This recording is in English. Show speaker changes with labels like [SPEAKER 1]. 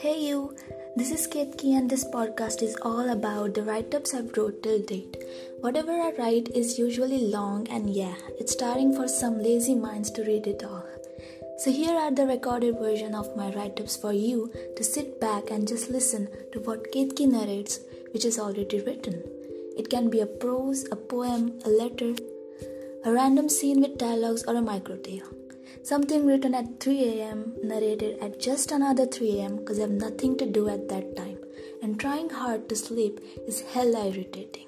[SPEAKER 1] Hey you, this is Ketki and this podcast is all about the write-ups I've wrote till date. Whatever I write is usually long and yeah, it's tiring for some lazy minds to read it all. So here are the recorded version of my write-ups for you to sit back and just listen to what Ketki narrates, which is already written. It can be a prose, a poem, a letter, a random scene with dialogues or a micro tale. Something written at 3 am, narrated at just another 3 am because I have nothing to do at that time, and trying hard to sleep is hell irritating.